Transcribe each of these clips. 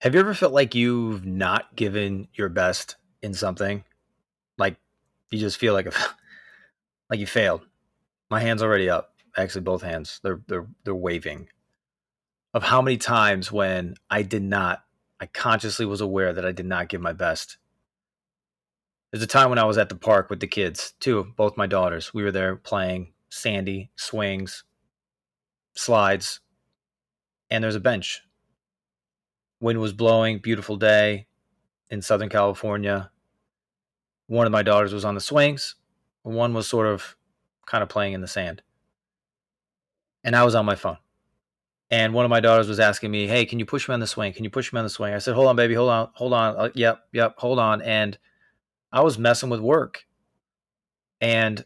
Have you ever felt like you've not given your best in something? Like you just feel like a, like you failed. My hand's already up. Actually, both hands. They're they're they're waving. Of how many times when I did not, I consciously was aware that I did not give my best. There's a time when I was at the park with the kids, two, both my daughters. We were there playing sandy swings, slides, and there's a bench Wind was blowing, beautiful day in Southern California. One of my daughters was on the swings, one was sort of kind of playing in the sand. And I was on my phone. And one of my daughters was asking me, Hey, can you push me on the swing? Can you push me on the swing? I said, Hold on, baby, hold on, hold on. Uh, yep, yep, hold on. And I was messing with work. And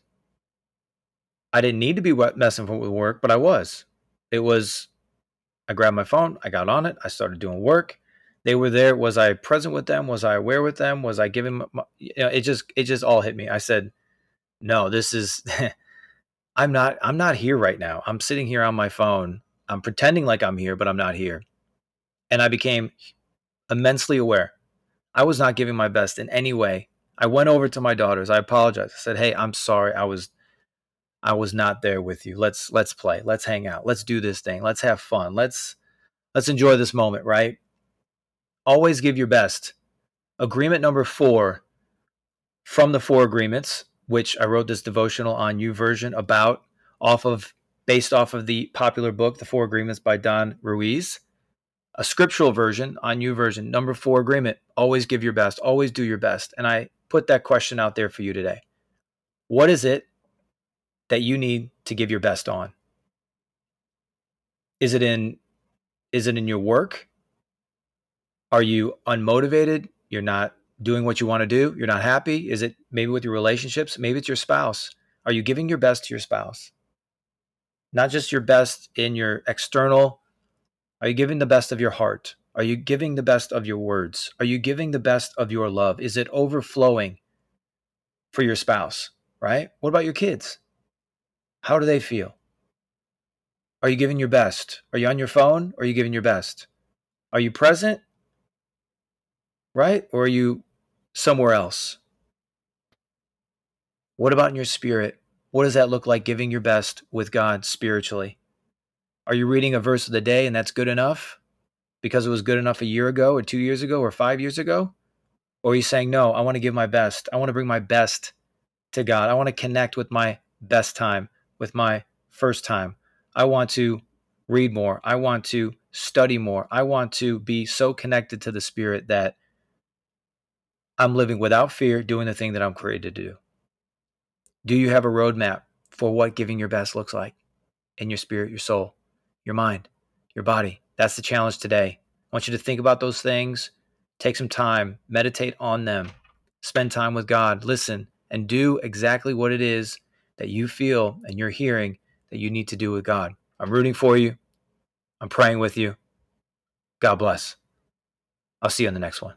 I didn't need to be messing with work, but I was. It was I grabbed my phone, I got on it, I started doing work. They were there. Was I present with them? Was I aware with them? Was I giving? My, you know, it just it just all hit me. I said, "No, this is. I'm not. I'm not here right now. I'm sitting here on my phone. I'm pretending like I'm here, but I'm not here." And I became immensely aware. I was not giving my best in any way. I went over to my daughters. I apologized. I said, "Hey, I'm sorry. I was I was not there with you. Let's let's play. Let's hang out. Let's do this thing. Let's have fun. Let's let's enjoy this moment, right? Always give your best. Agreement number 4 from the four agreements, which I wrote this devotional on YouVersion about off of based off of the popular book The Four Agreements by Don Ruiz. A scriptural version on YouVersion Number 4 agreement, always give your best, always do your best. And I put that question out there for you today. What is it that you need to give your best on? Is it in is it in your work? Are you unmotivated? You're not doing what you want to do? You're not happy? Is it maybe with your relationships? Maybe it's your spouse. Are you giving your best to your spouse? Not just your best in your external. Are you giving the best of your heart? Are you giving the best of your words? Are you giving the best of your love? Is it overflowing for your spouse, right? What about your kids? How do they feel? Are you giving your best? Are you on your phone? Or are you giving your best? Are you present? Right? Or are you somewhere else? What about in your spirit? What does that look like giving your best with God spiritually? Are you reading a verse of the day and that's good enough because it was good enough a year ago or two years ago or five years ago? Or are you saying, no, I want to give my best. I want to bring my best to God. I want to connect with my best time with my first time. I want to read more. I want to study more. I want to be so connected to the Spirit that I'm living without fear, doing the thing that I'm created to do. Do you have a roadmap for what giving your best looks like in your spirit, your soul, your mind, your body? That's the challenge today. I want you to think about those things, take some time, meditate on them, spend time with God, listen, and do exactly what it is that you feel and you're hearing that you need to do with God. I'm rooting for you. I'm praying with you. God bless. I'll see you on the next one.